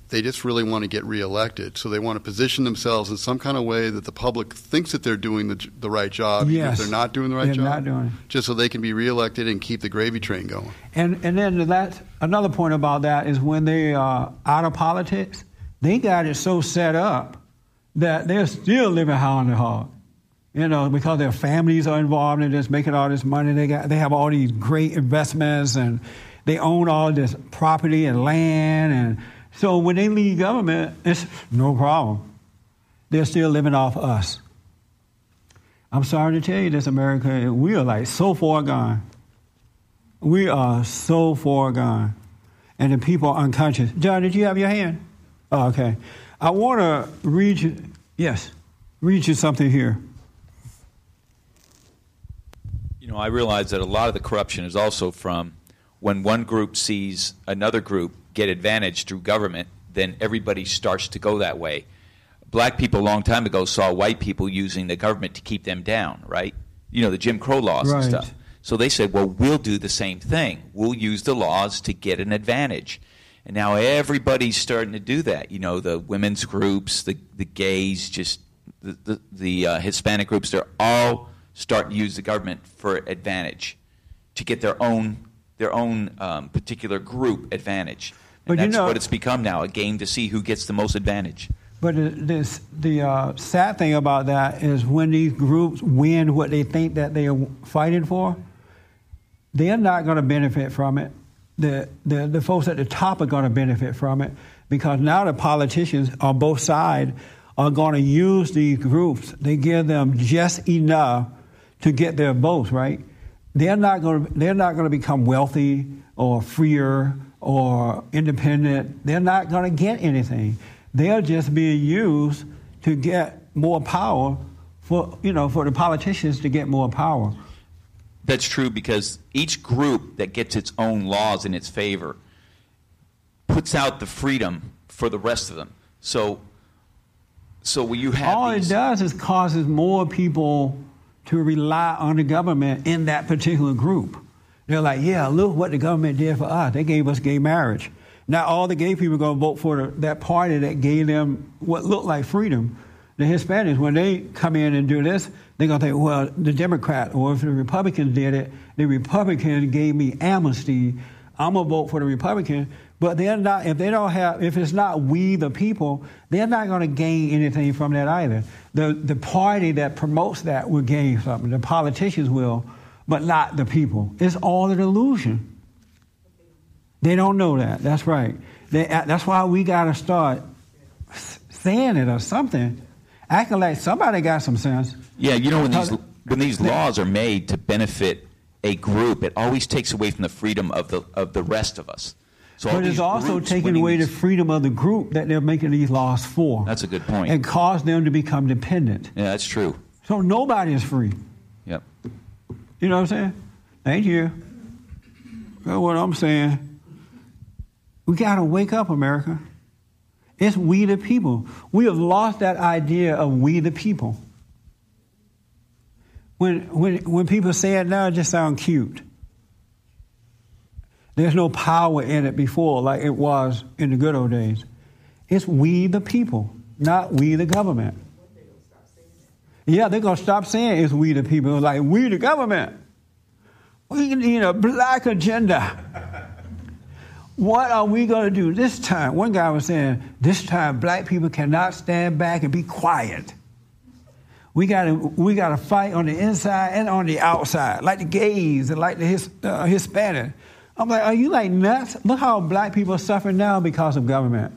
they just really want to get reelected. So they want to position themselves in some kind of way that the public thinks that they're doing the, the right job, even Yes. if they're not doing the right They're job. not doing it. Just so they can be reelected and keep the gravy train going. And and then that another point about that is when they are out of politics, they got it so set up that they're still living high on the hog. You know, because their families are involved in this, making all this money. They got they have all these great investments and they own all this property and land and So when they leave government, it's no problem. They're still living off us. I'm sorry to tell you this, America, we are like so far gone. We are so far gone. And the people are unconscious. John, did you have your hand? Oh, okay. I want to read yes, read you something here. You know, I realize that a lot of the corruption is also from when one group sees another group get advantage through government, then everybody starts to go that way. Black people a long time ago saw white people using the government to keep them down, right? You know, the Jim Crow laws Right. and stuff. So they said, well, we'll do the same thing. We'll use the laws to get an advantage. And now everybody's starting to do that. You know, the women's groups, the, the gays, just the, the, the uh, Hispanic groups, they're all starting to use the government for advantage to get their own their own um, particular group advantage. And But you that's know- what it's become now, a game to see who gets the most advantage. But the, this, the uh, sad thing about that is when these groups win what they think that they are fighting for, they're not going to benefit from it. The, the, the folks at the top are going to benefit from it because now the politicians on both sides are going to use these groups. They give them just enough to get their votes, right? They're not going to, they're not going to become wealthy or freer or independent. They're not going to get anything. They're just being used to get more power for, you know, for the politicians to get more power. That's true because each group that gets its own laws in its favor puts out the freedom for the rest of them. So, so when you have All these, it does is causes more people to rely on the government in that particular group. They're like, yeah, look what the government did for us. They gave us gay marriage. Now all the gay people are going to vote for the, that party that gave them what looked like freedom. The Hispanics, when they come in and do this, they're going to think, well, the Democrat, or if the Republicans did it, the Republican gave me amnesty. I'm going to vote for the Republican. But they're not, if they don't have, if it's not we the people, they're not going to gain anything from that either. The, the party that promotes that will gain something. The politicians will, but not the people. It's all an illusion. They don't know that. That's right. They, that's why we got to start saying it or something, acting like somebody got some sense. yeah, you know when these when these laws are made to benefit a group, it always takes away from the freedom of the of the rest of us. So But it's also taking away the freedom of the group that they're making these laws for. That's a good point. And cause them to become dependent. yeah, that's true. So nobody is free. Yep. You know what I'm saying? Thank you. That's what I'm saying. We got to wake up, America. It's we the people. We have lost that idea of we the people. When, when, when people say it now, it just sounds cute. There's no power in it before like it was in the good old days. It's we the people, not we the government. Yeah, they're going to stop saying it's we the people. Like, we the government. We need a black agenda. What are we going to do this time? One guy was saying, this time black people cannot stand back and be quiet. We got to we got to fight on the inside and on the outside, like the gays and like the his, uh, Hispanic. I'm like, are you like nuts? Look how black people are suffering now because of government.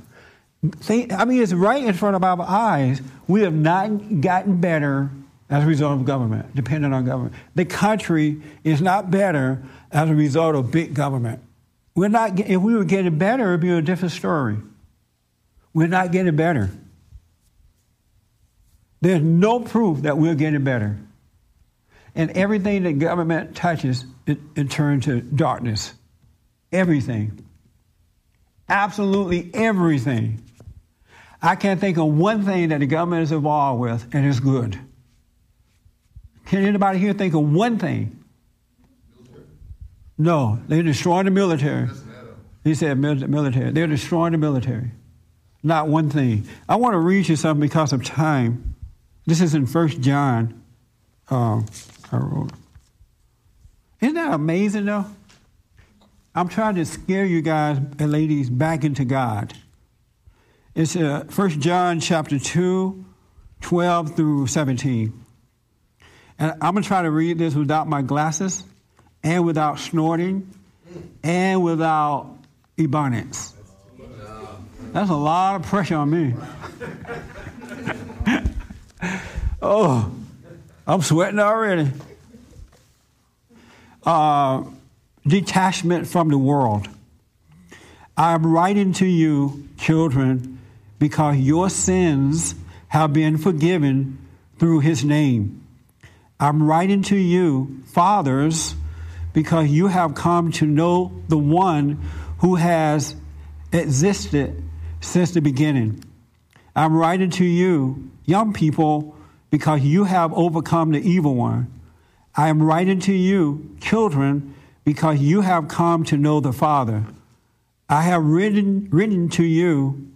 Think, I mean, it's right in front of our eyes. We have not gotten better as a result of government, dependent on government. The country is not better as a result of big government. We're not. If we were getting better, it'd be a different story. We're not getting better. There's no proof that we're getting better. And everything that government touches, it, it turns to darkness. Everything. Absolutely everything. I can't think of one thing that the government is involved with and is good. Can anybody here think of one thing? No, they're destroying the military. He said military. They're destroying the military. Not one thing. I want to read you something because of time. This is in First John. Uh, I wrote. Isn't that amazing, though? I'm trying to scare you guys and ladies back into God. It's uh, 1 John chapter 2, 12 through 17. And I'm going to try to read this without my glasses and without snorting and without ebonics. That's a lot of pressure on me. oh, I'm sweating already. Uh, detachment from the world. I am writing to you, children, because your sins have been forgiven through his name. I'm writing to you, fathers, because you have come to know the one who has existed since the beginning. I'm writing to you, young people, because you have overcome the evil one. I am writing to you, children, because you have come to know the Father. I have written, written to you,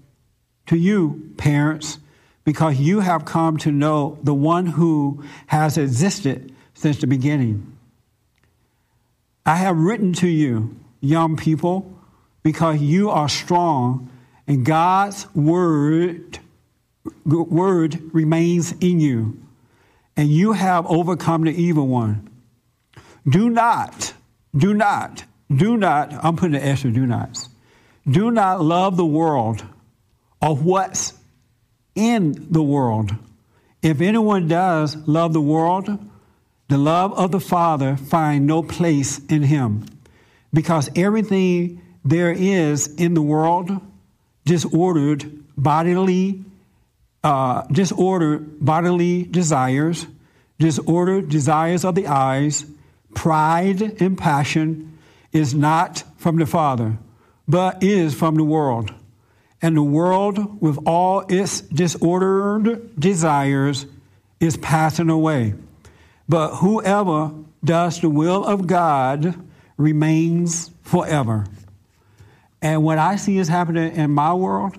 to you, parents, because you have come to know the one who has existed since the beginning. I have written to you, young people, because you are strong and God's word, word remains in you, and you have overcome the evil one. Do not, do not, do not, I'm putting an extra do nots. Do not love the world or what's in the world. If anyone does love the world, the love of the Father find no place in him. Because everything there is in the world, disordered bodily, uh, disordered bodily desires, disordered desires of the eyes, pride and passion is not from the Father, but is from the world. And the world, with all its disordered desires, is passing away. But whoever does the will of God remains forever. And what I see is happening in my world,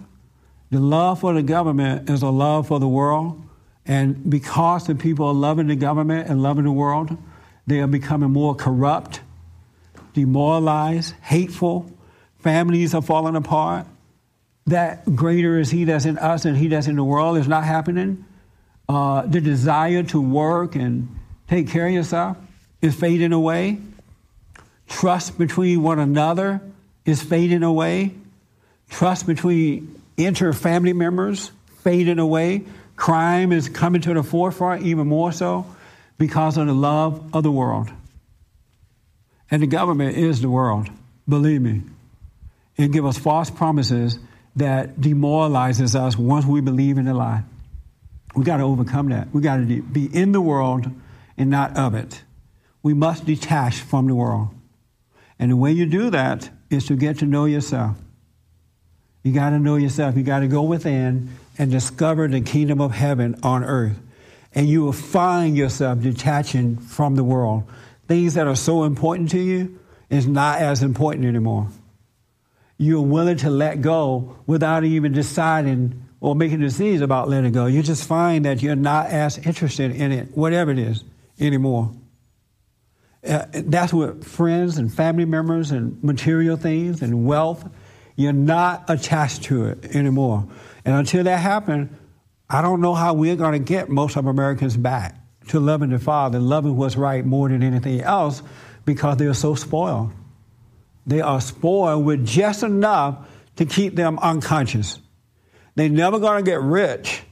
the love for the government is a love for the world. And because the people are loving the government and loving the world, they are becoming more corrupt, demoralized, hateful. Families are falling apart. That greater is He that's in us than He that's in the world is not happening. Uh, the desire to work and take care of yourself is fading away. Trust between one another is fading away. Trust between inter family members fading away. Crime is coming to the forefront even more so because of the love of the world. And the government is the world, believe me. It gives us false promises that demoralizes us once we believe in the lie. We got to overcome that. We got to be in the world and not of it. We must detach from the world. And the way you do that is to get to know yourself. You got to know yourself. You got to go within and discover the kingdom of heaven on earth. And you will find yourself detaching from the world. Things that are so important to you is not as important anymore. You're willing to let go without even deciding or making decisions about letting go. You just find that you're not as interested in it, whatever it is, anymore. Uh, that's what friends and family members and material things and wealth, you're not attached to it anymore. And until that happens, I don't know how we're going to get most of Americans back to loving the Father, loving what's right more than anything else because they're so spoiled. They are spoiled with just enough to keep them unconscious. They're never going to get rich.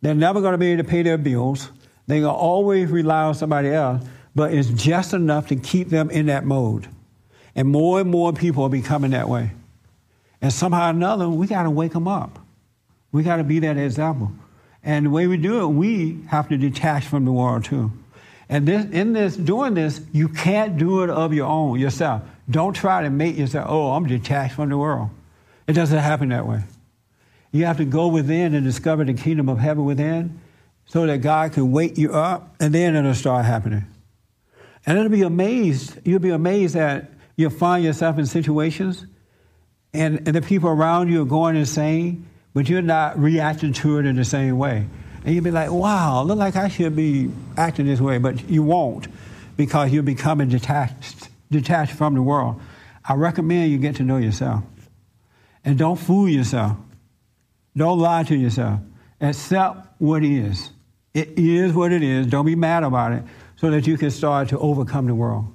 They're never going to be able to pay their bills. They're going to always rely on somebody else but it's just enough to keep them in that mode. And more and more people are becoming that way. And somehow or another, we got to wake them up. We got to be that example. And the way we do it, we have to detach from the world too. And this, in this, doing this, you can't do it of your own, yourself. Don't try to make yourself, oh, I'm detached from the world. It doesn't happen that way. You have to go within and discover the kingdom of heaven within so that God can wake you up, and then it'll start happening. And it'll be amazed, you'll be amazed that you'll find yourself in situations and, and the people around you are going insane, but you're not reacting to it in the same way. And you'll be like, wow, look like I should be acting this way, but you won't because you're becoming detached, detached from the world. I recommend you get to know yourself. And don't fool yourself. Don't lie to yourself. Accept what is. It is what it is. Don't be mad about it so that you can start to overcome the world.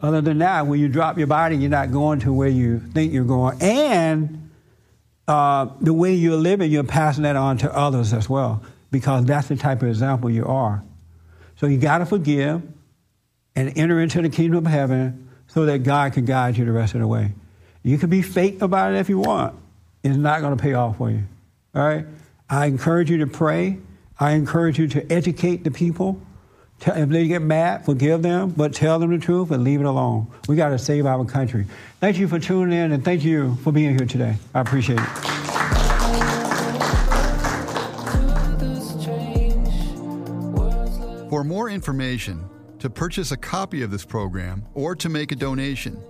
Other than that, when you drop your body, you're not going to where you think you're going. And uh, the way you're living, you're passing that on to others as well, because that's the type of example you are. So you got to forgive and enter into the kingdom of heaven so that God can guide you the rest of the way. You can be fake about it if you want. It's not going to pay off for you. All right? I encourage you to pray. I encourage you to educate the people. If they get mad, forgive them, but tell them the truth and leave it alone. We got to save our country. Thank you for tuning in and thank you for being here today. I appreciate it. For more information, to purchase a copy of this program, or to make a donation,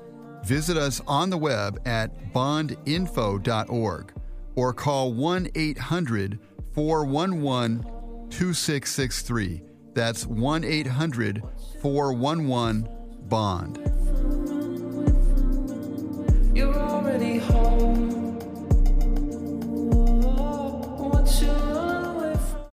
visit us on the web at bondinfo.org or call 1 800 411 2663. That's 1 800 411 BOND. You're already home.